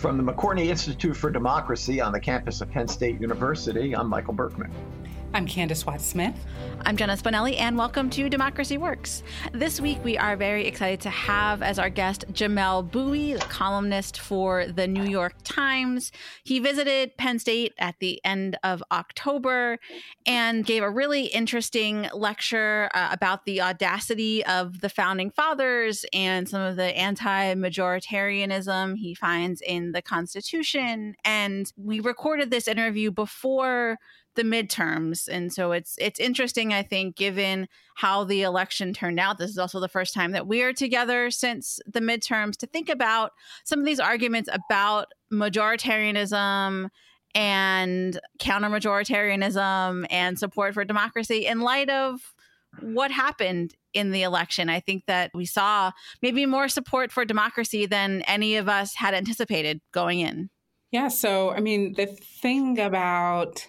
From the McCourtney Institute for Democracy on the campus of Penn State University, I'm Michael Berkman. I'm Candis Watts Smith. I'm Jenna Spinelli, and welcome to Democracy Works. This week, we are very excited to have as our guest Jamelle Bouie, the columnist for the New York Times. He visited Penn State at the end of October and gave a really interesting lecture uh, about the audacity of the founding fathers and some of the anti majoritarianism he finds in the Constitution. And we recorded this interview before the midterms and so it's it's interesting i think given how the election turned out this is also the first time that we are together since the midterms to think about some of these arguments about majoritarianism and counter majoritarianism and support for democracy in light of what happened in the election. I think that we saw maybe more support for democracy than any of us had anticipated going in. Yeah. So, I mean, the thing about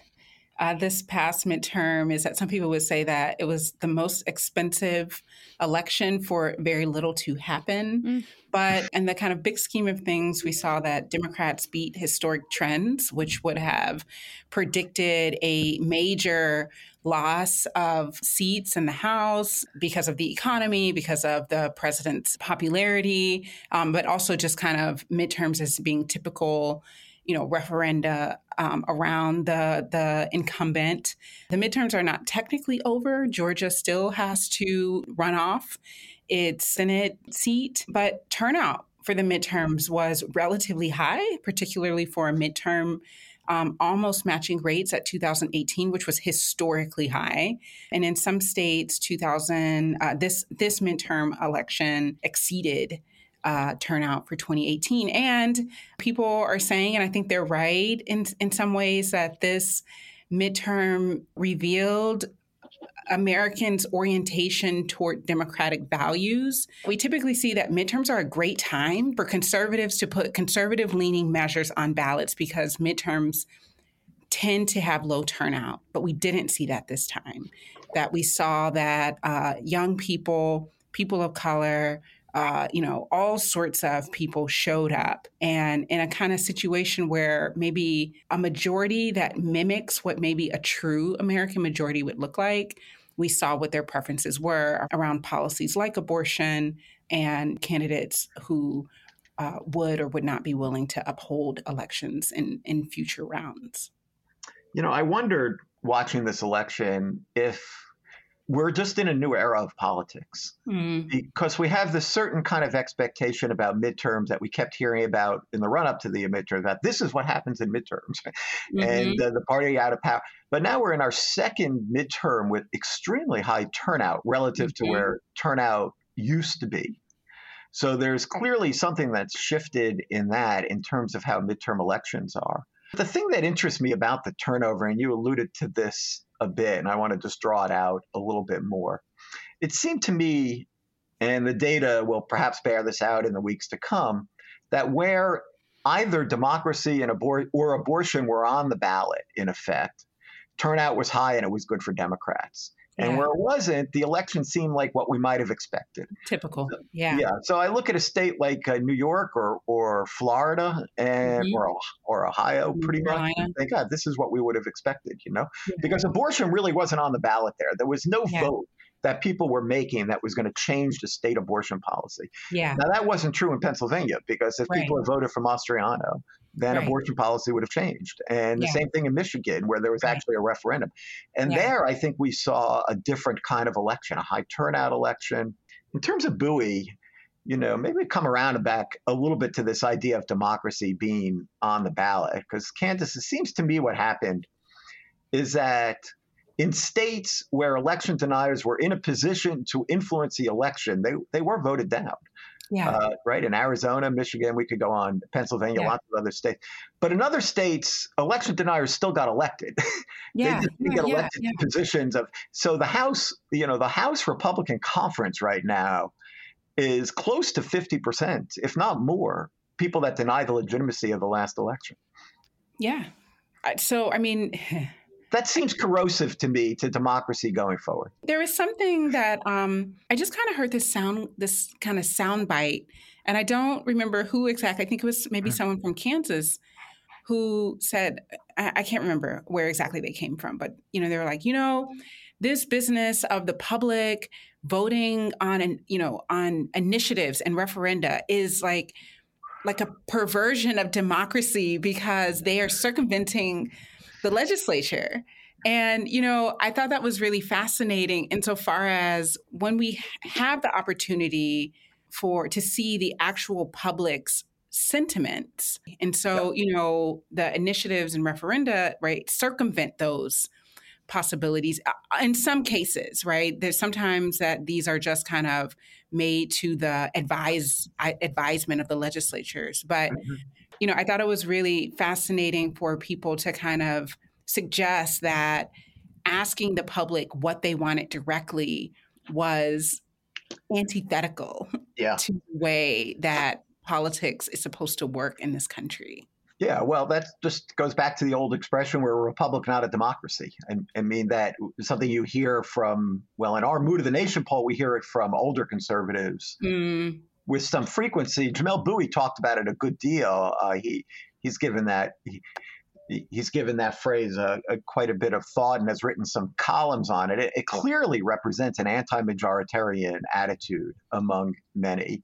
uh, this past midterm is that some people would say that it was the most expensive election for very little to happen. Mm. But in the kind of big scheme of things, we saw that Democrats beat historic trends, which would have predicted a major loss of seats in the House because of the economy, because of the president's popularity, um, but also just kind of midterms as being typical you know referenda um, around the the incumbent. The midterms are not technically over. Georgia still has to run off its Senate seat, but turnout for the midterms was relatively high, particularly for a midterm. Um, almost matching rates at 2018, which was historically high, and in some states, 2000 uh, this this midterm election exceeded uh, turnout for 2018. And people are saying, and I think they're right in, in some ways, that this midterm revealed Americans' orientation toward democratic values. We typically see that midterms are a great time for conservatives to put conservative leaning measures on ballots because midterms tend to have low turnout. But we didn't see that this time. That we saw that uh, young people, people of color, uh, you know, all sorts of people showed up. And in a kind of situation where maybe a majority that mimics what maybe a true American majority would look like, we saw what their preferences were around policies like abortion and candidates who uh, would or would not be willing to uphold elections in, in future rounds. You know, I wondered watching this election if we're just in a new era of politics mm. because we have this certain kind of expectation about midterms that we kept hearing about in the run up to the midterms that this is what happens in midterms mm-hmm. and uh, the party out of power. But now we're in our second midterm with extremely high turnout relative mm-hmm. to where turnout used to be. So there's clearly something that's shifted in that in terms of how midterm elections are. The thing that interests me about the turnover, and you alluded to this a bit, and I want to just draw it out a little bit more. It seemed to me, and the data will perhaps bear this out in the weeks to come, that where either democracy and abor- or abortion were on the ballot, in effect, turnout was high and it was good for Democrats. And yeah. where it wasn't, the election seemed like what we might have expected. Typical. Yeah. Yeah. So I look at a state like uh, New York or or Florida and mm-hmm. or or Ohio, pretty much. And think, God, this is what we would have expected, you know, yeah. because abortion really wasn't on the ballot there. There was no yeah. vote that people were making that was going to change the state abortion policy. Yeah. Now that wasn't true in Pennsylvania because if right. people had voted for Mastriano, then right. abortion policy would have changed. And yeah. the same thing in Michigan, where there was right. actually a referendum. And yeah. there, I think we saw a different kind of election, a high turnout election. In terms of Bouie, you know, maybe we come around back a little bit to this idea of democracy being on the ballot. Because, Candis, it seems to me what happened is that in states where election deniers were in a position to influence the election, they, they were voted down. Yeah. Uh, right. In Arizona, Michigan, we could go on, Pennsylvania, yeah. lots of other states. But in other states, election deniers still got elected. Yeah. they didn't get elected to positions of. So the House, you know, the House Republican Conference right now is close to 50%, if not more, people that deny the legitimacy of the last election. Yeah. So, I mean, that seems corrosive to me to democracy going forward. There was something that um, I just kind of heard this sound, this kind of sound bite, and I don't remember who exactly. I think it was maybe mm-hmm. someone from Kansas who said, I, I can't remember where exactly they came from, but you know, they were like, you know, this business of the public voting on, you know, on initiatives and referenda is like like a perversion of democracy because they are circumventing the legislature. And, you know, I thought that was really fascinating insofar as when we have the opportunity for to see the actual public's sentiments. And so, you know, the initiatives and referenda, right, circumvent those possibilities uh, in some cases, right? There's sometimes that these are just kind of made to the advise advisement of the legislatures. But mm-hmm. You know, I thought it was really fascinating for people to kind of suggest that asking the public what they wanted directly was antithetical yeah. to the way that politics is supposed to work in this country. Yeah, well, that just goes back to the old expression we're a republic, not a democracy. And I mean, that something you hear from, well, in our Mood of the Nation poll, we hear it from older conservatives mm. With some frequency. Jamelle Bouie talked about it a good deal. Uh, he He's given that. He, he's given that phrase a, a, quite a bit of thought and has written some columns on it. It, it clearly represents an anti-majoritarian attitude among many.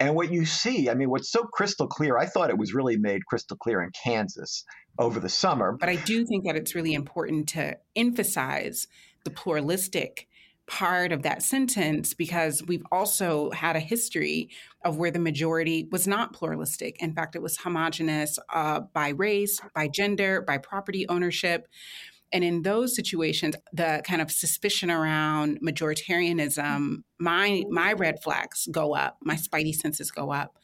And what you see, I mean, what's so crystal clear, I thought it was really made crystal clear in Kansas over the summer. But I do think that it's really important to emphasize the pluralistic part of that sentence because we've also had a history of where the majority was not pluralistic. In fact, it was homogenous uh, by race, by gender, by property ownership. And in those situations, the kind of suspicion around majoritarianism, my my red flags go up, my spidey senses go up.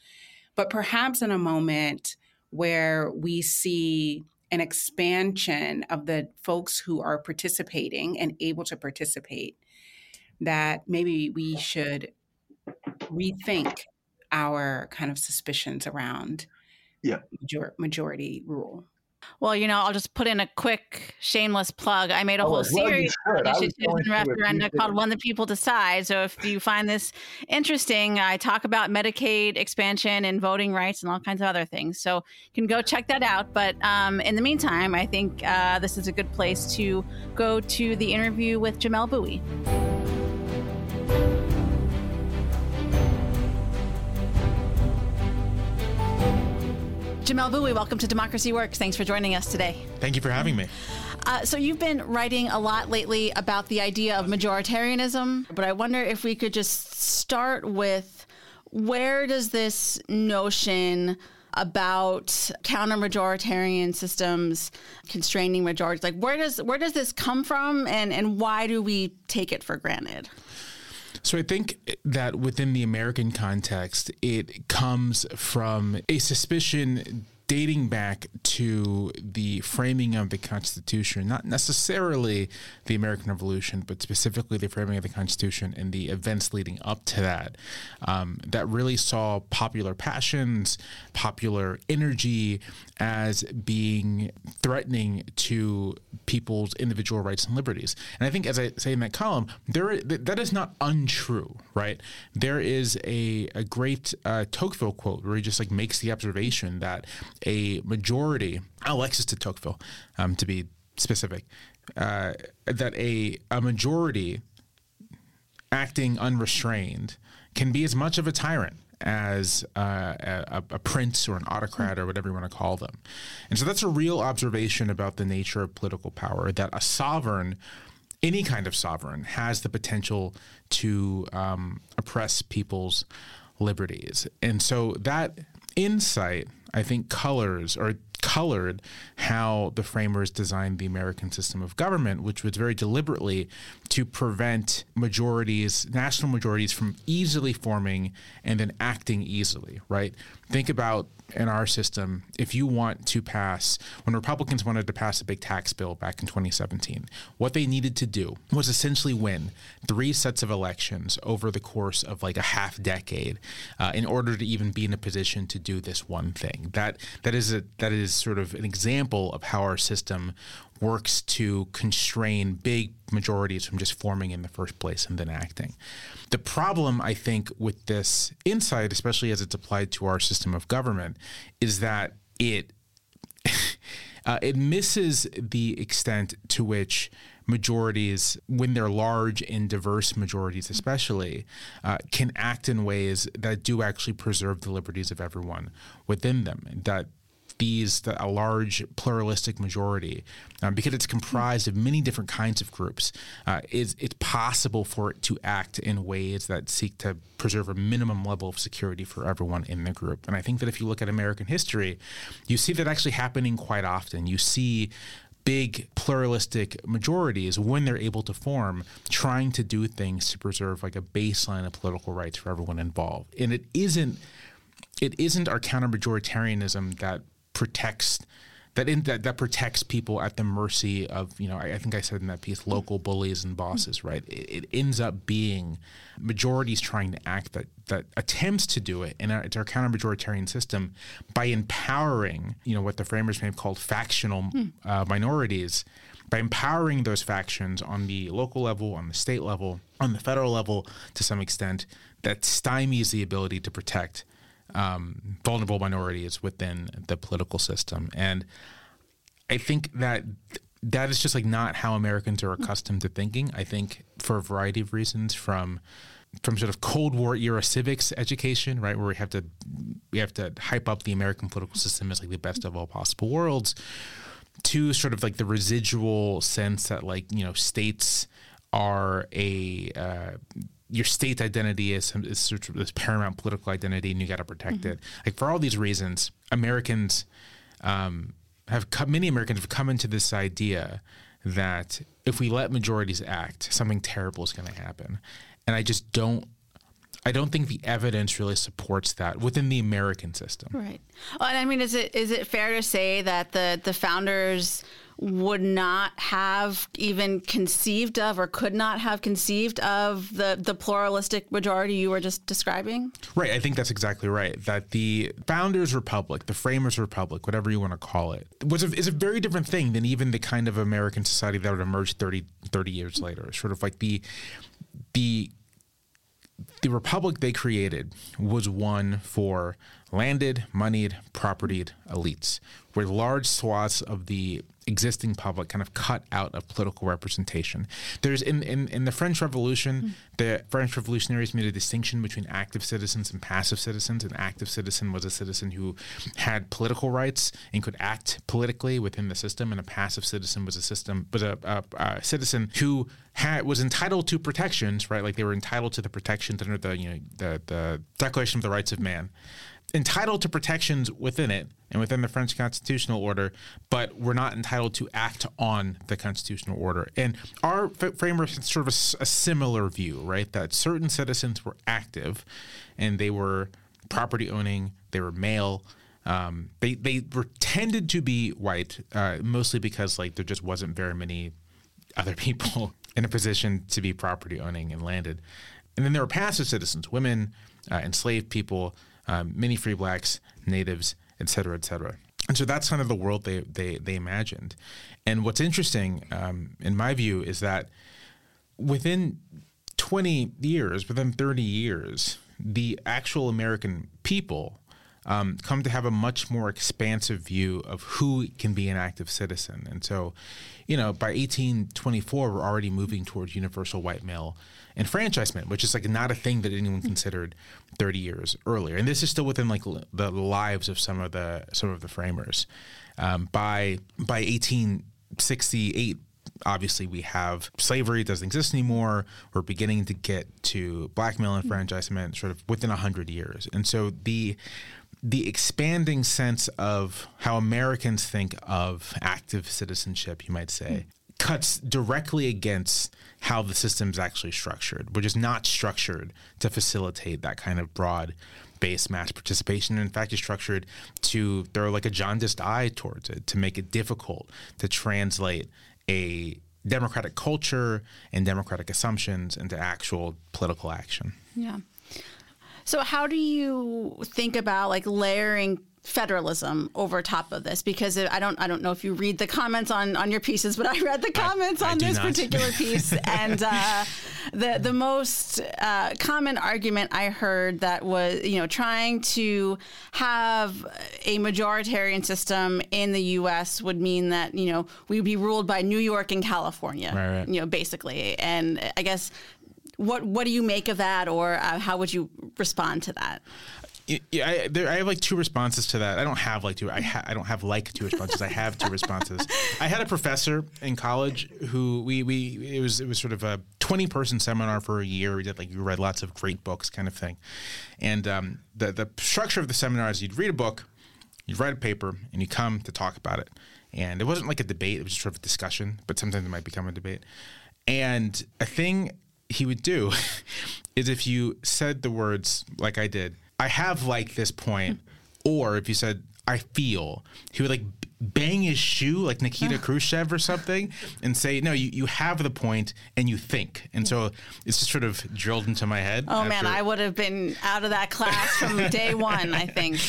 But perhaps in a moment where we see an expansion of the folks who are participating and able to participate, that maybe we should rethink our kind of suspicions around yeah. major- majority rule. Well, you know, I'll just put in a quick shameless plug. I made a oh, whole series of initiatives and referenda called When the People Decide. So if you find this interesting, I talk about Medicaid expansion and voting rights and all kinds of other things. So you can go check that out. But um, in the meantime, I think uh, this is a good place to go to the interview with Jamelle Bouie. Jamelle Bouie, welcome to Democracy Works. Thanks for joining us today. Thank you for having me. Uh, so, you've been writing a lot lately about the idea of majoritarianism, but I wonder if we could just start with where does this notion about counter majoritarian systems constraining majorities like where does where does this come from and and why do we take it for granted so I think that within the American context, it comes from a suspicion dating back to the framing of the Constitution, not necessarily the American Revolution, but specifically the framing of the Constitution and the events leading up to that, um, that really saw popular passions, popular energy as being threatening to people's individual rights and liberties. And I think, as I say in that column, there that is not untrue, right? There is a, a great uh, Tocqueville quote where he just like makes the observation that a majority, Alexis de Tocqueville, um, to be specific, uh, that a, a majority acting unrestrained can be as much of a tyrant as uh, a, a, prince or an autocrat or whatever you want to call them. And so that's a real observation about the nature of political power that a sovereign, any kind of sovereign, has the potential to um, oppress people's liberties. And so that insight, I think, colors or colored how the framers designed the American system of government, which was very deliberately to prevent majorities, national majorities, from easily forming and then acting easily, right? Think about in our system, if you want to pass, when Republicans wanted to pass a big tax bill back in 2017, what they needed to do was essentially win three sets of elections over the course of like a half decade uh, in order to even be in a position to do this one thing. That that is a that is is sort of an example of how our system works to constrain big majorities from just forming in the first place and then acting. The problem, I think, with this insight, especially as it's applied to our system of government, is that it uh, it misses the extent to which majorities, when they're large and diverse majorities, especially, uh, can act in ways that do actually preserve the liberties of everyone within them. That these a large pluralistic majority, um, because it's comprised of many different kinds of groups, uh, is it's possible for it to act in ways that seek to preserve a minimum level of security for everyone in the group. And I think that if you look at American history, you see that actually happening quite often. You see big pluralistic majorities when they're able to form trying to do things to preserve like a baseline of political rights for everyone involved and it isn't it isn't our counter majoritarianism that protects that in, that that protects people at the mercy of you know I, I, think I said in that piece local bullies and bosses right it, it, ends up being majorities trying to act that that attempts to do it and it's our counter majoritarian system by empowering you know what the framers may have called factional hmm. uh, minorities by empowering those factions on the local level on the state level on the federal level to some extent that stymies the ability to protect um, vulnerable minorities within the political system. And I think that that is just like not how Americans are accustomed to thinking. I think for a variety of reasons, from from sort of Cold War era civics education, right, where we have to we have to hype up the American political system as like the best of all possible worlds, to sort of like the residual sense that like you know states are a uh, your state identity is, is this paramount political identity, and you got to protect mm-hmm. it. Like for all these reasons, Americans um, have come, many Americans have come into this idea that if we let majorities act, something terrible is going to happen, and I just don't. I don't think the evidence really supports that within the American system. Right. Well, I mean, is it is it fair to say that the the founders would not have even conceived of or could not have conceived of the, the pluralistic majority you were just describing? Right. I think that's exactly right. That the founders' republic, the framers' republic, whatever you want to call it, was a, is a very different thing than even the kind of American society that would emerge 30, 30 years later. Sort of like the the the republic they created was one for landed, moneyed, propertied elites, where large swaths of the existing public kind of cut out of political representation. There's in, in, in the French Revolution, mm. the French revolutionaries made a distinction between active citizens and passive citizens. An active citizen was a citizen who had political rights and could act politically within the system, and a passive citizen was a system was a, a, a citizen who had was entitled to protections, right? Like they were entitled to the protections under the you know the the Declaration of the Rights of Man entitled to protections within it and within the French constitutional order, but we're not entitled to act on the constitutional order. And our f- framework is sort of a, a, similar view, right? That certain citizens were active and they were property owning, they were male. Um, they they were tended to be white, uh, mostly because like there just wasn't very many other people in a position to be property owning and landed. And then there were passive citizens, women, uh, enslaved people, um, many free blacks, natives, et cetera, et cetera. And so that's kind of the world they, they, they imagined. And what's interesting, um, in my view, is that within 20 years, within 30 years, the actual American people um, come to have a much more expansive view of who can be an active citizen. And so, you know, by 1824, we're already moving towards universal white male enfranchisement, which is like not a thing that anyone considered 30 years earlier. And this is still within like the lives of some of the some of the framers. Um, by by 1868, obviously we have slavery doesn't exist anymore. We're beginning to get to black male enfranchisement sort of within 100 years. And so the the expanding sense of how Americans think of active citizenship, you might say, mm. cuts directly against how the system's actually structured, which is not structured to facilitate that kind of broad based mass participation. In fact, it's structured to throw like a jaundiced eye towards it, to make it difficult to translate a democratic culture and democratic assumptions into actual political action. Yeah. So how do you think about like layering federalism over top of this because I don't I don't know if you read the comments on on your pieces, but I read the comments I, on I this not. particular piece, and uh, the the most uh, common argument I heard that was you know trying to have a majoritarian system in the U.S. would mean that you know we'd be ruled by New York and California, right, right. you know, basically, and I guess. What what do you make of that, or uh, how would you respond to that? yeah, I, there, I have like two responses to that. I don't have like two. I, ha, I don't have like two responses. I have two responses. I had a professor in college who we we it was it was sort of a twenty person seminar for a year. We did like we read lots of great books, kind of thing. And um, the the structure of the seminar is you'd read a book, you'd write a paper, and you come to talk about it. And it wasn't like a debate; it was just sort of a discussion. But sometimes it might become a debate. And a thing he would do is if you said the words like I did I have like this point, or if you said I feel, he would like bang his shoe like Nikita Khrushchev or something and say, no, you, you have the point and you think. And so it's just sort of drilled into my head. Oh, man, I would have been out of that class from day one, I think.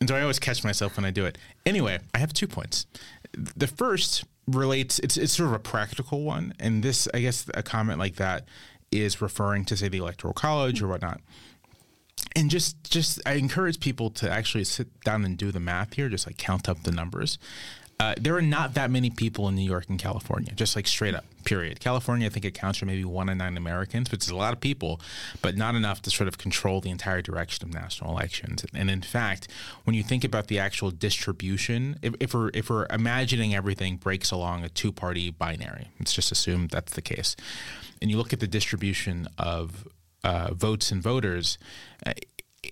And so I always catch myself when I do it. Anyway, I have two points. The first relates, it's, it's sort of a practical one. And this, I guess, a comment like that is referring to, say, the Electoral College or whatnot and just just I encourage people to actually sit down and do the math here, just like count up the numbers. Uh, there are not that many people in New York and California, just like straight up, period. California, I think it counts for maybe one in nine Americans, which is a lot of people, but not enough to sort of control the entire direction of national elections. And in fact, when you think about the actual distribution, if, if we're if we're imagining everything breaks along a two party binary, let's just assume that's the case, and you look at the distribution of uh, votes and voters uh,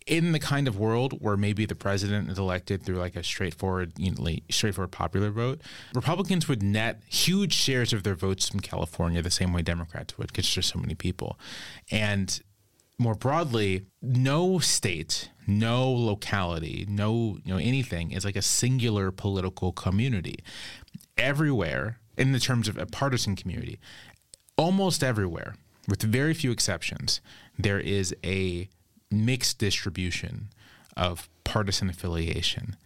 in the kind of world where maybe the president is elected through like a straightforward, you know, straightforward popular vote, Republicans would net huge shares of their votes from California the same way Democrats would, because there's so many people. And more broadly, no state, no locality, no you know anything is like a singular political community. Everywhere, in the terms of a partisan community, almost everywhere, with very few exceptions, there is a mixed distribution of partisan affiliation.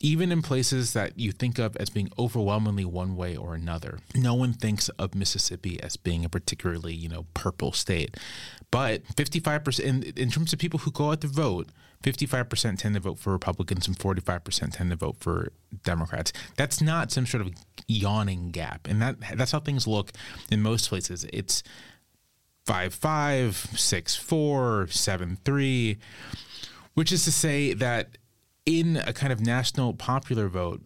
Even in places that you think of as being overwhelmingly one way or another, no one thinks of Mississippi as being a particularly, you know, purple state. But 55%, in, in terms of people who go out to vote, 55% tend to vote for Republicans and 45% tend to vote for Democrats. That's not some sort of yawning gap. And that that's how things look in most places. It's five five, six four, seven three, which is to say that in a kind of national popular vote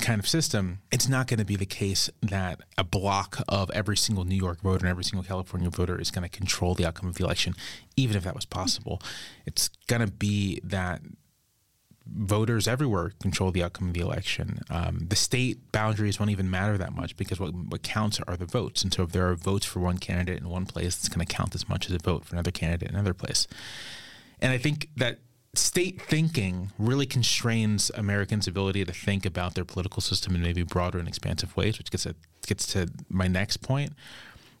kind of system, it's not going to be the case that a block of every single New York voter and every single California voter is going to control the outcome of the election, even if that was possible. It's going to be that voters everywhere control the outcome of the election. Um, the state boundaries won't even matter that much because what, what counts are the votes. And so if there are votes for one candidate in one place, it's going to count as much as a vote for another candidate in another place. And I think that state thinking really constrains Americans' ability to think about their political system in maybe broader and expansive ways, which gets, gets to my next point,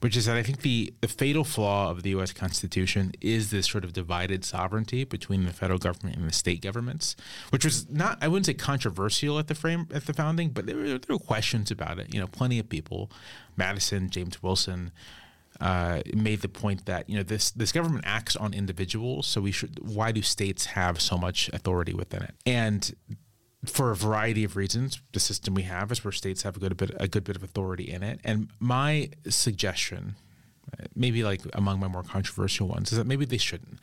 which is that I think the, the fatal flaw of the U.S. Constitution is this sort of divided sovereignty between the federal government and the state governments, which was not I wouldn't say controversial at the frame at the founding, but there were, there were questions about it. You know, plenty of people, Madison, James Wilson. Uh, made the point that you know this this government acts on individuals, so we should. Why do states have so much authority within it? And for a variety of reasons, the system we have is where states have a good bit a good bit of authority in it. And my suggestion, maybe like among my more controversial ones, is that maybe they shouldn't.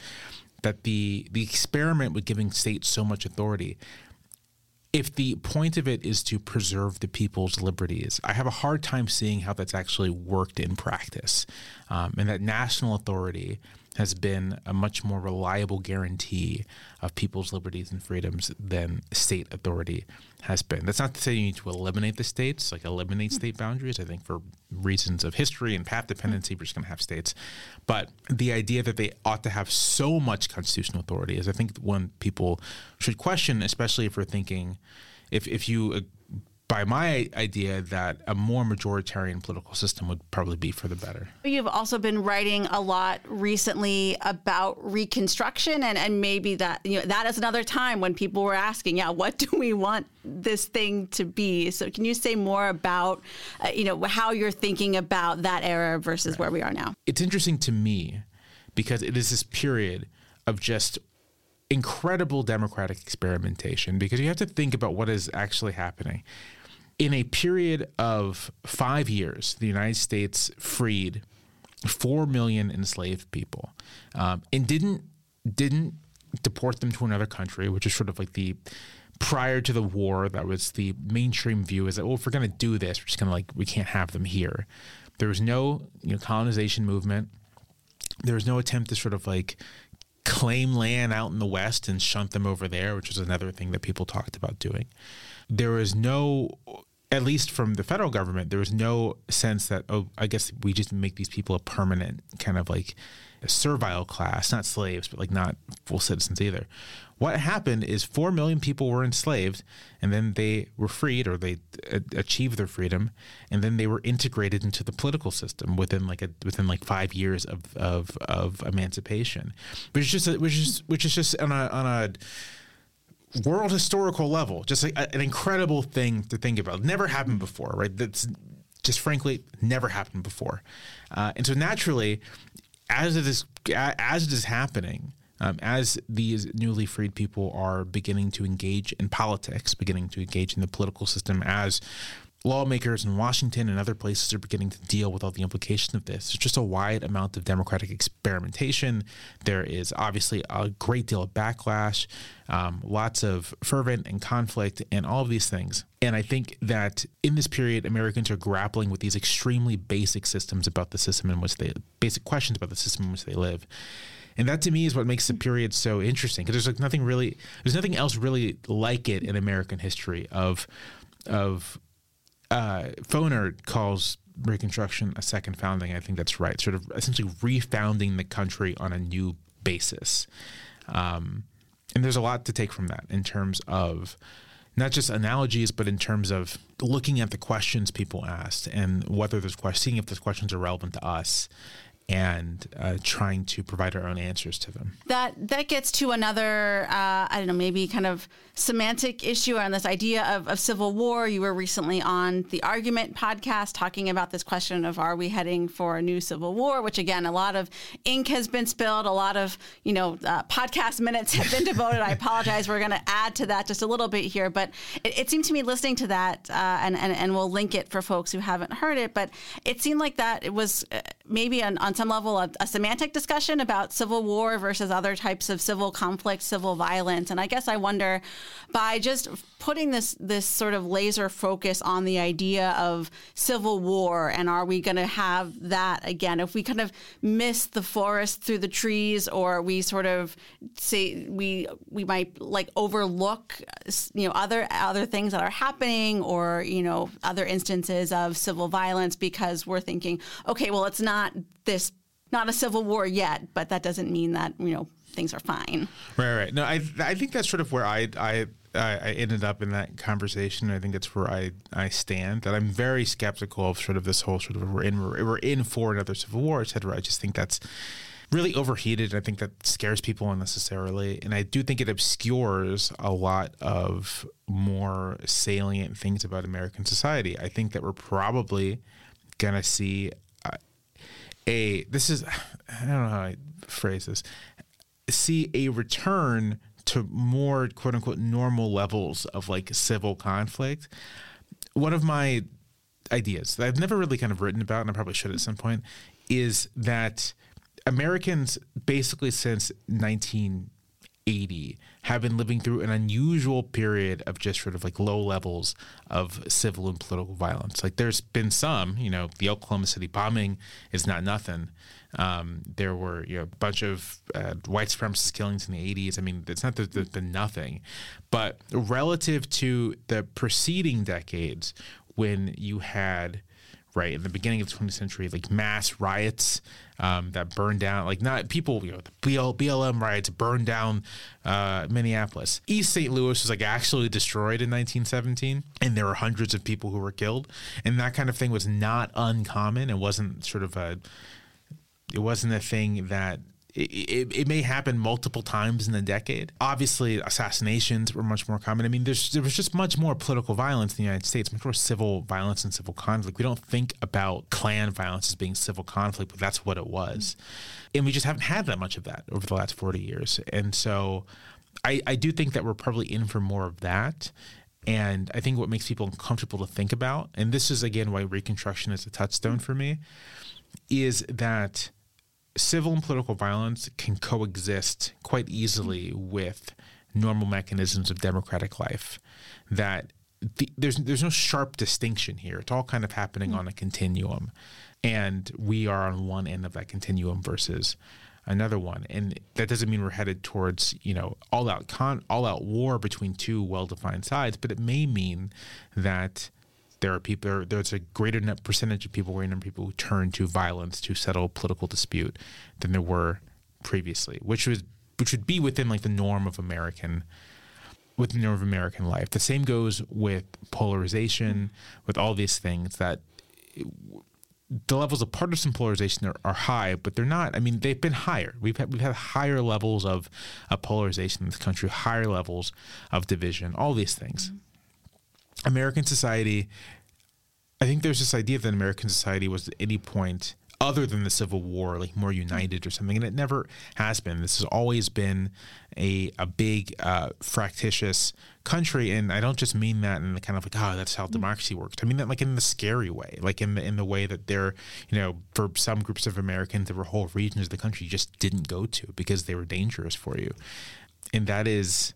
That the the experiment with giving states so much authority, if the point of it is to preserve the people's liberties, I have a hard time seeing how that's actually worked in practice, um, and that national authority has been a much more reliable guarantee of people's liberties and freedoms than state authority has been. That's not to say you need to eliminate the states, like eliminate mm-hmm. state boundaries. I think for reasons of history and path dependency, we're just going to have states. But the idea that they ought to have so much constitutional authority is, I think, one people should question, especially if we're thinking, if if you by my idea that a more majoritarian political system would probably be for the better. You've also been writing a lot recently about Reconstruction, and, and maybe that you know that is another time when people were asking, yeah, what do we want this thing to be? So, can you say more about uh, you know how you're thinking about that era versus right. where we are now? It's interesting to me because it is this period of just incredible democratic experimentation because you have to think about what is actually happening. In a period of five years, the United States freed four million enslaved people, um, and didn't didn't deport them to another country, which is sort of like the prior to the war that was the mainstream view is that well if we're going to do this we're just going to like we can't have them here there was no you know colonization movement there was no attempt to sort of like claim land out in the West and shunt them over there, which was another thing that people talked about doing. There was no, at least from the federal government, there was no sense that, oh, I guess we just make these people a permanent kind of like servile class, not slaves, but like not full citizens either. What happened is 4 million people were enslaved and then they were freed or they uh, achieved their freedom and then they were integrated into the political system within like a within like 5 years of of, of emancipation. Which is just which is which is just on a on a world historical level, just like an incredible thing to think about. Never happened before, right? That's just frankly never happened before. Uh, and so naturally, as it is as it is happening, um, as these newly freed people are beginning to engage in politics, beginning to engage in the political system, as lawmakers in Washington and other places are beginning to deal with all the implications of this. There's just a wide amount of democratic experimentation. There is obviously a great deal of backlash, um, lots of fervent and conflict, and all of these things. And I think that in this period, Americans are grappling with these extremely basic systems about the system in which they, basic questions about the system in which they live. And that to me is what makes the period so interesting because there's like nothing really, there's nothing else really like it in American history of, of uh, Foner calls Reconstruction a second founding. I think that's right. Sort of essentially refounding the country on a new basis. Um, and there's a lot to take from that in terms of not just analogies, but in terms of looking at the questions people asked and whether those questions, seeing if those questions are relevant to us and uh, trying to provide our own answers to them. That that gets to another, uh, I don't know, maybe kind of semantic issue on this idea of, of civil war. You were recently on the Argument podcast talking about this question of are we heading for a new civil war? Which again, a lot of ink has been spilled, a lot of you know uh, podcast minutes have been devoted. I apologize. We're going to add to that just a little bit here, but it, it seemed to me listening to that, uh, and, and and we'll link it for folks who haven't heard it, but it seemed like that it was uh, maybe on, on some level a, a semantic discussion about civil war versus other types of civil conflict, civil violence. And I guess I wonder by just putting this this sort of laser focus on the idea of civil war and are we going to have that again if we kind of miss the forest through the trees or we sort of say we we might like overlook you know other other things that are happening or you know other instances of civil violence because we're thinking okay well it's not this not a civil war yet but that doesn't mean that you know things are fine right right no i i think that's sort of where i i I, ended up in that conversation. I think that's where I, I stand. That I'm very skeptical of sort of this whole sort of we're in we're in for another civil war, et cetera. I just think that's really overheated. I think that scares people unnecessarily, and I do think it obscures a lot of more salient things about American society. I think that we're probably gonna see uh, a this is I don't know how I phrase this see a return to more quote unquote normal levels of like civil conflict. One of my ideas that I've never really kind of written about, and I probably should at some point, is that Americans basically since 1980 have been living through an unusual period of just sort of like low levels of civil and political violence. Like there's been some, you know, the Oklahoma City bombing is not nothing. Um, there were you know, a bunch of uh, white supremacist killings in the 80s. I mean, it's not that there's been nothing, but relative to the preceding decades when you had right in the beginning of the 20th century like mass riots um, that burned down like not people you know the BL, blm riots burned down uh, minneapolis. East st louis was like actually destroyed in 1917 and there were hundreds of people who were killed. And that kind of thing was not uncommon. It wasn't sort of a it wasn't a thing that it, it, it, may happen multiple times in a decade. Obviously, assassinations were much more common. I mean, there's there was just much more political violence in the United States, much more civil violence and civil conflict. We don't think about Klan violence as being civil conflict, but that's what it was, mm-hmm. and we just haven't had that much of that over the last forty years. And so, I, I do think that we're probably in for more of that. And I think what makes people uncomfortable to think about, and this is again why Reconstruction is a touchstone mm-hmm. for me, is that civil and political violence can coexist quite easily with normal mechanisms of democratic life. That the, there's there's no sharp distinction here. It's all kind of happening mm-hmm. on a continuum, and we are on one end of that continuum versus another one. And that doesn't mean we're headed towards you know all out con all out war between two well defined sides, but it may mean that there are people there, there's a greater percentage of people, of people who turn to violence to settle political dispute than there were previously, which was which would be within like the norm of American within the norm of American life. The same goes with polarization, with all these things that the levels of partisan polarization are, are, high, but they're not. I mean, they've been higher. We've had, we've had higher levels of, of polarization in this country, higher levels of division, all these things. Mm-hmm. American society, I think there's this idea that American society was at any point other than the Civil War, like more united or something, and it never has been. This has always been a a big uh, fractious country, and I don't just mean that in the kind of like, oh, that's how democracy works. I mean that like in the scary way, like in the in the way that there, you know, for some groups of Americans, there were whole regions of the country you just didn't go to because they were dangerous for you, and that is,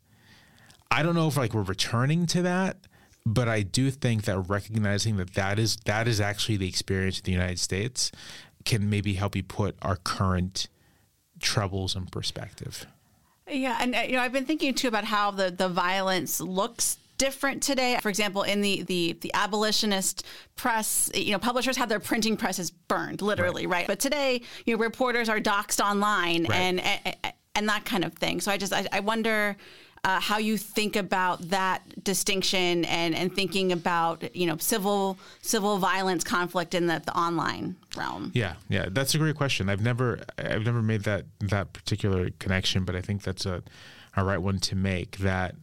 I don't know if like we're returning to that but I do think that recognizing that that is that is actually the experience of the United States can maybe help you put our current troubles in perspective. Yeah, and uh, you know, I've been thinking too about how the the violence looks different today. For example, in the the the abolitionist press, you know, publishers have their printing presses burned, literally, right? right? But today, you know, reporters are doxxed online right. and, and and that kind of thing. So I just I, I wonder uh, how you think about that distinction and, and thinking about you know civil civil violence conflict in the, the online realm. Yeah, yeah, that's a great question. I've never I've never made that that particular connection, but I think that's a a right one to make. That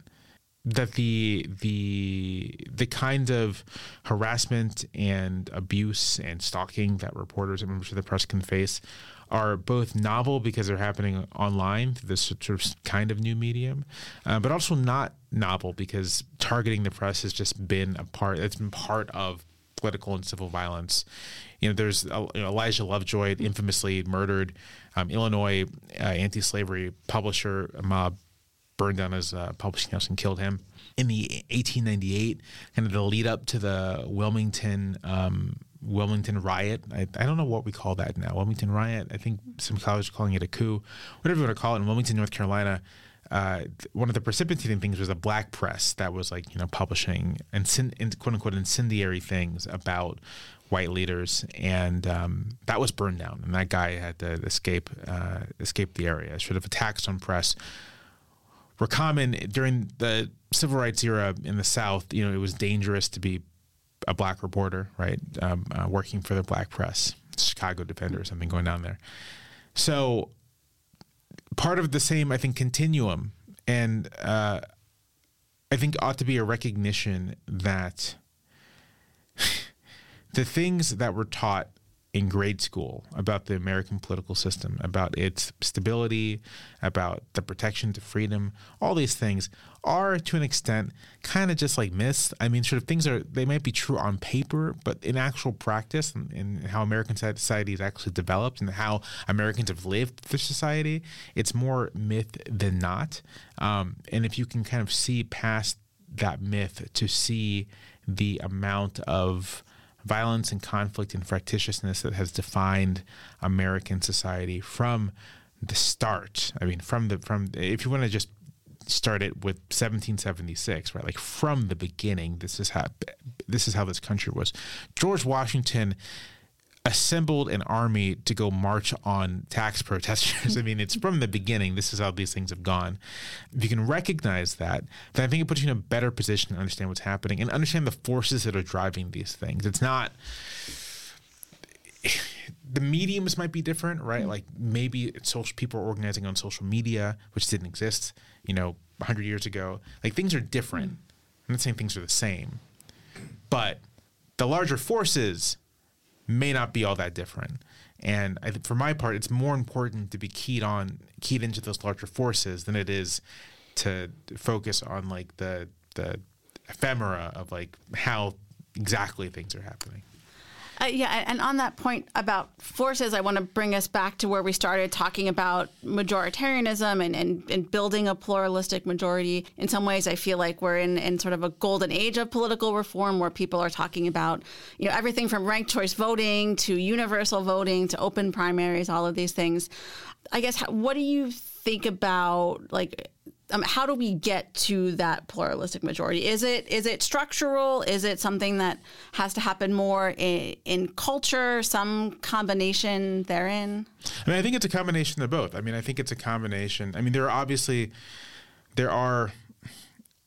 that the the the kind of harassment and abuse and stalking that reporters and members of the press can face are both novel because they're happening online through this sort of kind of new medium, uh, but also not novel because targeting the press has just been a part. It's been part of political and civil violence. You know, there's uh, you know, Elijah Lovejoy, infamously murdered um, Illinois uh, anti-slavery publisher mob burned down his uh, publishing house and killed him. In the 1898, kind of the lead up to the Wilmington um, Wilmington riot. I, I don't know what we call that now. Wilmington riot. I think some college calling it a coup, whatever you want to call it. In Wilmington, North Carolina, uh, one of the precipitating things was a black press that was like you know publishing and quote unquote incendiary things about white leaders, and um, that was burned down. And that guy had to escape uh, escape the area. Sort of attacks on press were common during the civil rights era in the South. You know, it was dangerous to be a black reporter, right, um, uh, working for the black press, Chicago Defender or something going down there. So part of the same, I think, continuum, and uh, I think ought to be a recognition that the things that were taught in grade school about the American political system, about its stability, about the protection to freedom, all these things are to an extent kind of just like myths. I mean, sort of things are, they might be true on paper, but in actual practice and, and how American society is actually developed and how Americans have lived through society, it's more myth than not. Um, and if you can kind of see past that myth to see the amount of violence and conflict and fractiousness that has defined American society from the start. I mean, from the from if you want to just start it with 1776, right? Like from the beginning, this is how this is how this country was. George Washington assembled an army to go march on tax protesters. I mean, it's from the beginning. This is how these things have gone. If you can recognize that, then I think it puts you in a better position to understand what's happening and understand the forces that are driving these things. It's not the mediums might be different, right? Mm-hmm. Like maybe social people are organizing on social media, which didn't exist, you know, 100 years ago. Like things are different. Mm-hmm. I'm not saying things are the same, but the larger forces may not be all that different. And I for my part, it's more important to be keyed on, keyed into those larger forces than it is to focus on like the the ephemera of like how exactly things are happening. Uh, yeah, and on that point about forces, I want to bring us back to where we started talking about majoritarianism and, and, and building a pluralistic majority. In some ways, I feel like we're in, in sort of a golden age of political reform where people are talking about, you know, everything from ranked choice voting to universal voting to open primaries, all of these things. I guess, what do you think about like um, how do we get to that pluralistic majority? Is it is it structural? Is it something that has to happen more in, in culture? Some combination therein. I mean, I think it's a combination of both. I mean, I think it's a combination. I mean, there are obviously there are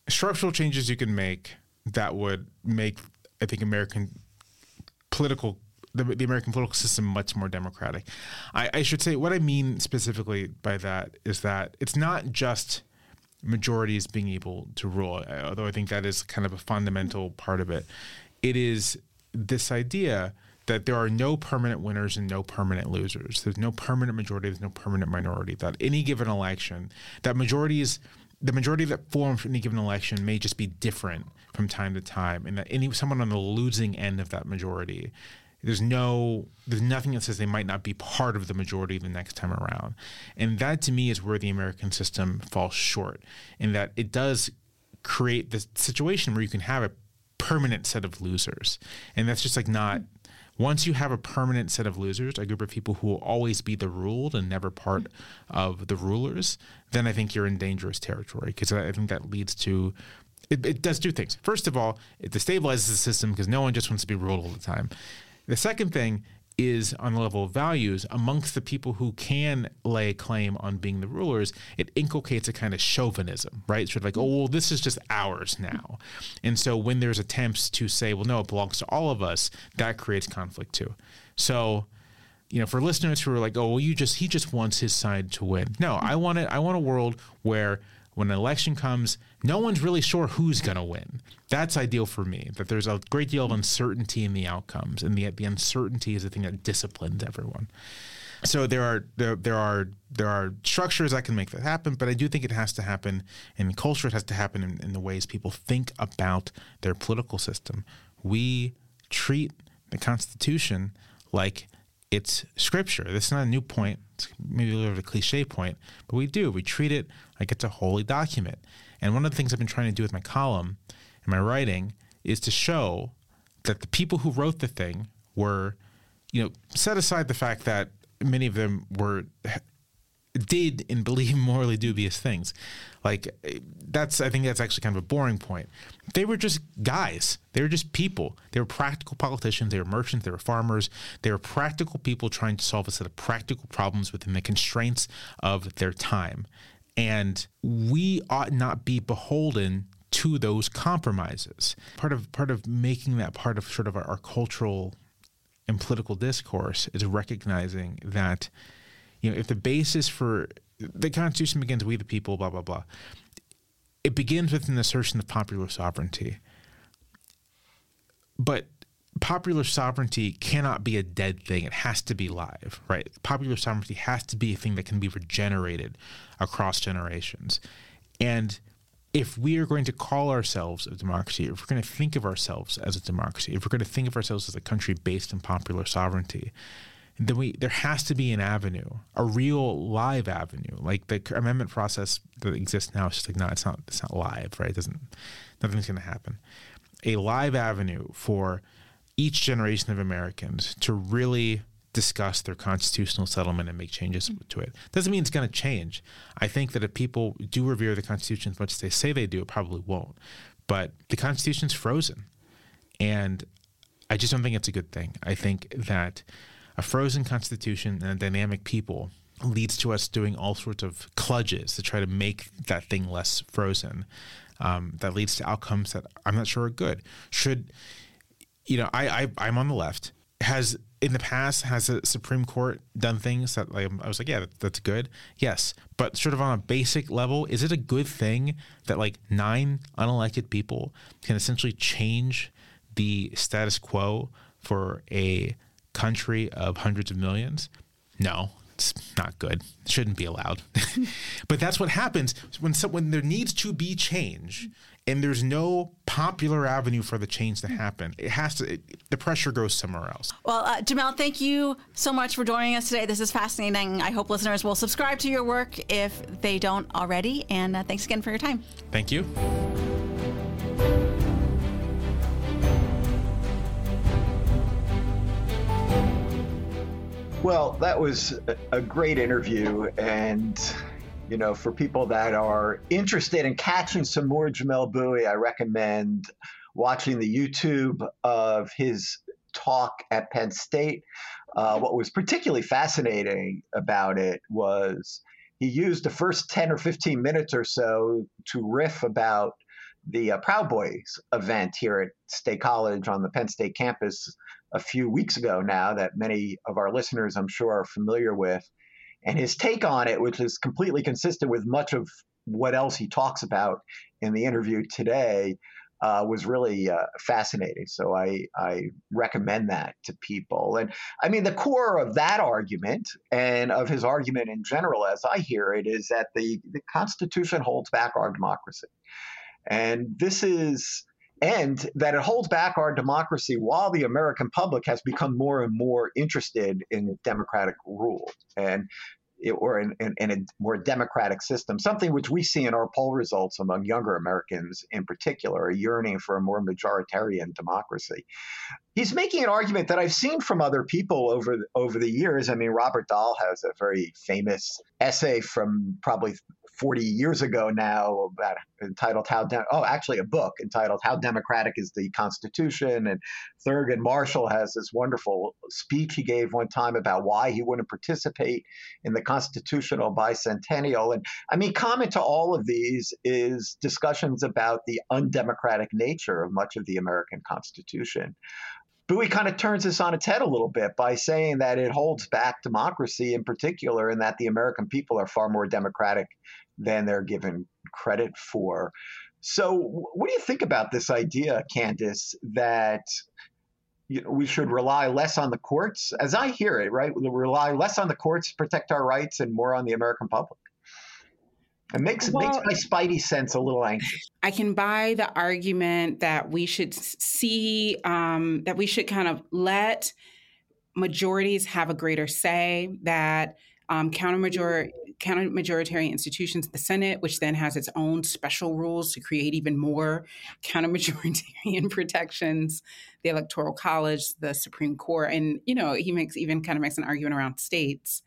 structural changes you can make that would make I think American political the, the, American political system much more democratic. I, I, should say what I mean specifically by that is that it's not just majorities being able to rule, uh, although I think that is kind of a fundamental part of it. It is this idea that there are no permanent winners and no permanent losers. There's no permanent majority, there's no permanent minority. That any given election, that majorities the majority that forms for any given election may just be different from time to time, and that any someone on the losing end of that majority there's no there's nothing that says they might not be part of the majority the next time around and that to me is where the american system falls short in that it does create this situation where you can have a permanent set of losers and that's just like not once you have a permanent set of losers, a group of people who will always be the ruled and never part of the rulers, then I think you're in dangerous territory because I think that leads to it, it, does two things. First of all, it destabilizes the system because no one just wants to be ruled all the time. The second thing is on the level of values amongst the people who can lay claim on being the rulers, it inculcates a kind of chauvinism, right? Sort of like, oh, well, this is just ours now. And so when there's attempts to say, well, no, it belongs to all of us, that creates conflict too. So, you know, for listeners who are like, oh, well, you just he just wants his side to win. No, I want it. I want a world where when an election comes, no one's really sure who's going to win. That's ideal for me. That there's a great deal of uncertainty in the outcomes, and the the uncertainty is the thing that disciplines everyone. So there are there, there are there are structures that can make that happen, but I do think it has to happen in culture. It has to happen in, in the ways people think about their political system. We treat the Constitution like it's scripture. This is not a new point. It's maybe a little bit of a cliche point, but we do. We treat it like it's a holy document. And one of the things I've been trying to do with my column and my writing is to show that the people who wrote the thing were, you know, set aside the fact that many of them were did and believe morally dubious things. Like that's I think that's actually kind of a boring point. They were just guys. They were just people. They were practical politicians, they were merchants, they were farmers. They were practical people trying to solve a set of practical problems within the constraints of their time. And we ought not be beholden to those compromises. Part of part of making that part of sort of our, our cultural and political discourse is recognizing that you know, if the basis for the Constitution begins, we the people, blah, blah, blah, it begins with an assertion of popular sovereignty. But popular sovereignty cannot be a dead thing. It has to be live, right? Popular sovereignty has to be a thing that can be regenerated across generations. And if we are going to call ourselves a democracy, if we're going to think of ourselves as a democracy, if we're going to think of ourselves as a country based in popular sovereignty, then we there has to be an avenue, a real live avenue. Like the amendment process that exists now is just like no, it's not it's not live, right? It doesn't nothing's going to happen. A live avenue for each generation of Americans to really discuss their constitutional settlement and make changes to it. Doesn't mean it's going to change. I think that if people do revere the Constitution as much as they say they do, it probably won't. But the Constitution's frozen. And I just don't think it's a good thing. I think that a frozen Constitution and a dynamic people leads to us doing all sorts of kludges to try to make that thing less frozen. Um, that leads to outcomes that I'm not sure are good. Should you know? I, I I'm on the left. Has in the past has the Supreme Court done things that like I was like, yeah, that's good. Yes, but sort of on a basic level, is it a good thing that like nine unelected people can essentially change the status quo for a country of hundreds of millions? No, it's not good. It shouldn't be allowed. but that's what happens when when there needs to be change and there's no popular avenue for the change to happen. It has to. It, the pressure goes somewhere else. Well, uh, Jamelle, thank you so much for joining us today. This is fascinating. I hope listeners will subscribe to your work if they don't already. And uh, thanks again for your time. Thank you. Well, that was a great interview. And, you know, for people that are interested in catching some more Jamelle Bouie, I recommend watching the YouTube of his talk at Penn State. Uh, what was particularly fascinating about it was he used the first 10 or 15 minutes or so to riff about the uh, Proud Boys event here at State College on the Penn State campus a few weeks ago now that many of our listeners, I'm sure, are familiar with. And his take on it, which is completely consistent with much of what else he talks about in the interview today, uh, was really uh, fascinating. So I, I recommend that to people. And I mean, the core of that argument and of his argument in general, as I hear it, is that the, the Constitution holds back our democracy. And this is and that it holds back our democracy while the American public has become more and more interested in democratic rule and or in, in, in, a more democratic system, something which we see in our poll results among younger Americans in particular, a yearning for a more majoritarian democracy. He's making an argument that I've seen from other people over over the years. I mean, Robert Dahl has a very famous essay from probably 40 years ago now about entitled how De- oh actually a book entitled how democratic is the constitution? And thurgood marshall has this wonderful speech he gave one time about why he wouldn't participate in the constitutional bicentennial. And i mean common to all of these is discussions about the undemocratic nature of much of the american constitution. Bouie kind of turns this on its head a little bit by saying that it holds back democracy in particular, and that the American people are far more democratic than they're given credit for. So, what do you think about this idea, Candis, that you know, we should rely less on the courts? As I hear it, right, we rely less on the courts to protect our rights and more on the American public. It makes well, makes my spidey sense a little anxious. I can buy the argument that we should see um, that we should kind of let majorities have a greater say. That um, counter major counter majoritarian institutions, the Senate, which then has its own special rules to create even more counter majoritarian protections, the Electoral College, the Supreme Court, and you know he makes even kind of makes an argument around states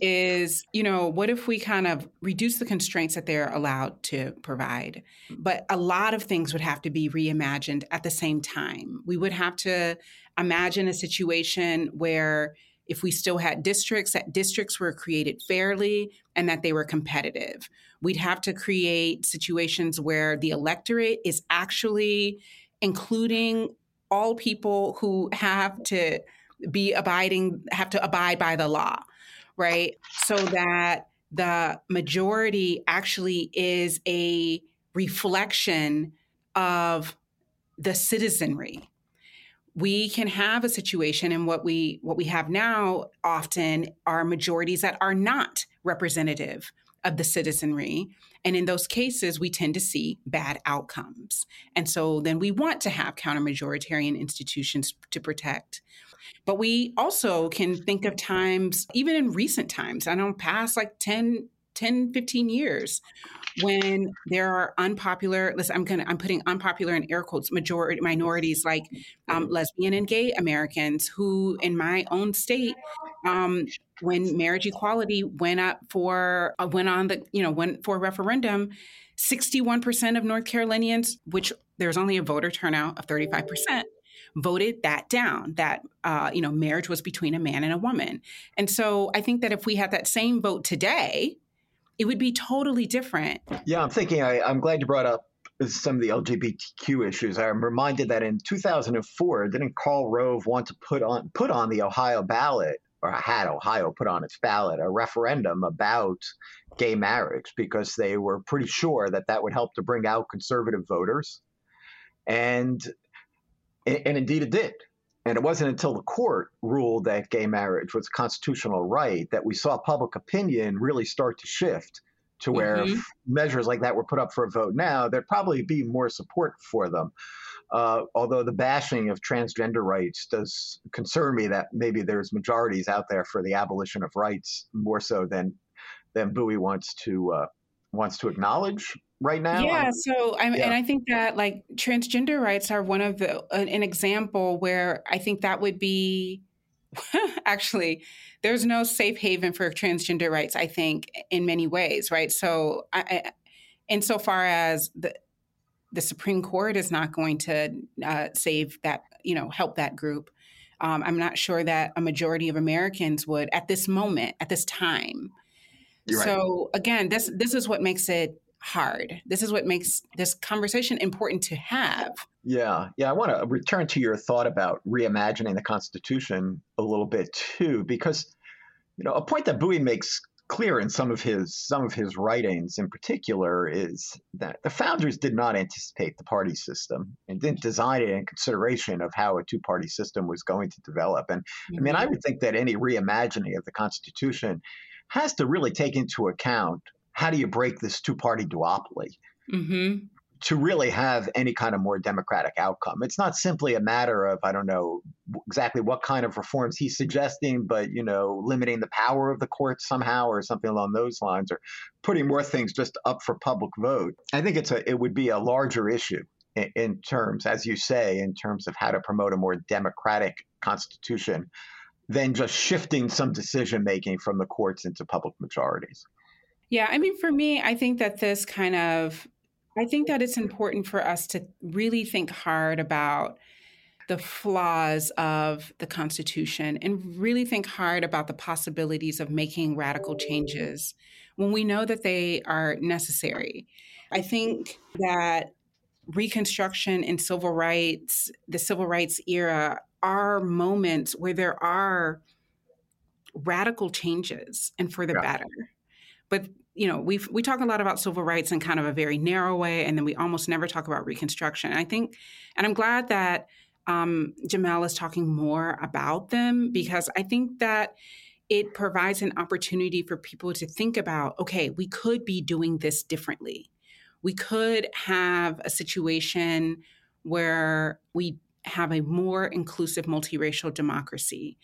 is, you know, what if we kind of reduce the constraints that they're allowed to provide? But a lot of things would have to be reimagined at the same time. We would have to imagine a situation where if we still had districts, that districts were created fairly and that they were competitive. We'd have to create situations where the electorate is actually including all people who have to be abiding, have to abide by the law right? So that the majority actually is a reflection of the citizenry we can have a situation and what we what we have now often are majorities that are not representative of the citizenry. And in those cases we tend to see bad outcomes. And so then we want to have counter majoritarian institutions to protect. But we also can think of times, even in recent times, I don't know past like 10, 10, 15 years, when there are unpopular, listen, I'm gonna, I'm putting unpopular in air quotes, majority minorities like um, lesbian and gay Americans who, in my own state, um, when marriage equality went up for, uh, went on the, you know, went for a referendum, 61% of North Carolinians, which there's only a voter turnout of 35%, voted that down that uh, you know marriage was between a man and a woman. And so i think that if we had that same vote today it would be totally different. Yeah i'm thinking I, i'm glad you brought up some of the lgbtq issues. I'm reminded that in 2004 didn't karl rove want to put on put on the ohio ballot or had ohio put on its ballot a referendum about gay marriage? Because they were pretty sure that that would help to bring out conservative voters. And and, and indeed it did. And it wasn't until the court ruled that gay marriage was a constitutional right that we saw public opinion really start to shift to where mm-hmm. if measures like that were put up for a vote now, there'd probably be more support for them. Uh, although the bashing of transgender rights does concern me that maybe there's majorities out there for the abolition of rights more so than than Bouie wants to uh, wants to acknowledge right now. Yeah. So, I, yeah. and I think that like transgender rights are one of the an example where I think that would be actually there's no safe haven for transgender rights. I think in many ways, right? So, I, I insofar as the the Supreme Court is not going to uh, save that, you know, help that group. Um, I'm not sure that a majority of Americans would at this moment, at this time. You're so right. again, this this is what makes it hard. This is what makes this conversation important to have. Yeah, yeah. I want to return to your thought about reimagining the Constitution a little bit too, because you know a point that Bouie makes clear in some of his some of his writings in particular is that the founders did not anticipate the party system and didn't design it in consideration of how a two-party system was going to develop and mm-hmm. i mean i mm-hmm. would think that any reimagining of the constitution has to really take into account how do you break this two party duopoly mm-hmm. to really have any kind of more democratic outcome? It's not simply a matter of, I don't know exactly what kind of reforms he's suggesting, but, you know, limiting the power of the courts somehow or something along those lines or putting more things just up for public vote. I think it's a, it would be a larger issue in, in terms, as you say, in terms of how to promote a more democratic constitution than just shifting some decision making from the courts into public majorities. Yeah, I mean, for me, I think that this kind of, I think that it's important for us to really think hard about the flaws of the Constitution and really think hard about the possibilities of making radical changes when we know that they are necessary. I think that Reconstruction and civil rights, the civil rights era, are moments where there are radical changes and for the yeah. better but you know we we talk a lot about civil rights in kind of a very narrow way and then we almost never talk about reconstruction. I think and i'm glad that um, jamelle is talking more about them because i think that it provides an opportunity for people to think about okay we could be doing this differently. We could have a situation where we have a more inclusive multiracial democracy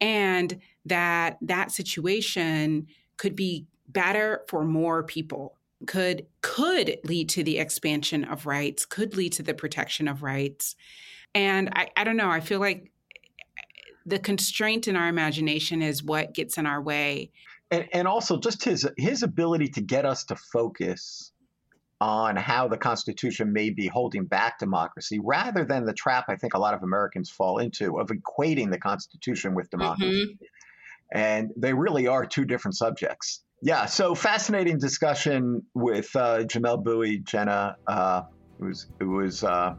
and that that situation could be better for more people could could lead to the expansion of rights could lead to the protection of rights. And i, I don't know i feel like the constraint in our imagination is what gets in our way. And, and also just his his ability to get us to focus on how the constitution may be holding back democracy rather than the trap i think a lot of americans fall into of equating the constitution with democracy. Mm-hmm. and they really are two different subjects yeah, so fascinating discussion with uh, Jamelle Bouie, Jenna. Uh, it was it was uh,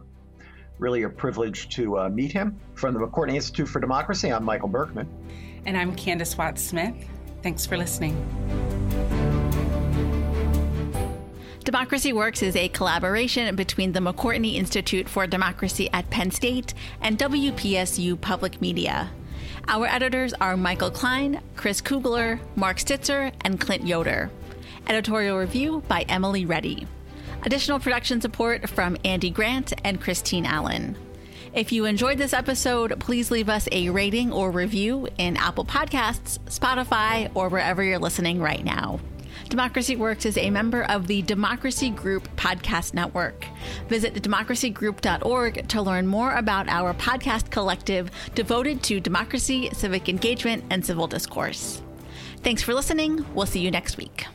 really a privilege to uh, meet him from the McCourtney Institute for Democracy. I'm Michael Berkman, and I'm Candis Watts Smith. Thanks for listening. Democracy Works is a collaboration between the McCourtney Institute for Democracy at Penn State and WPSU Public Media. Our editors are Michael Klein, Chris Kugler, Mark Stitzer, and Clint Yoder. Editorial review by Emily Reddy. Additional production support from Andy Grant and Christine Allen. If you enjoyed this episode, please leave us a rating or review in Apple Podcasts, Spotify, or wherever you're listening right now. Democracy Works is a member of the Democracy Group Podcast Network. Visit democracygroup.org to learn more about our podcast collective devoted to democracy, civic engagement, and civil discourse. Thanks for listening. We'll see you next week.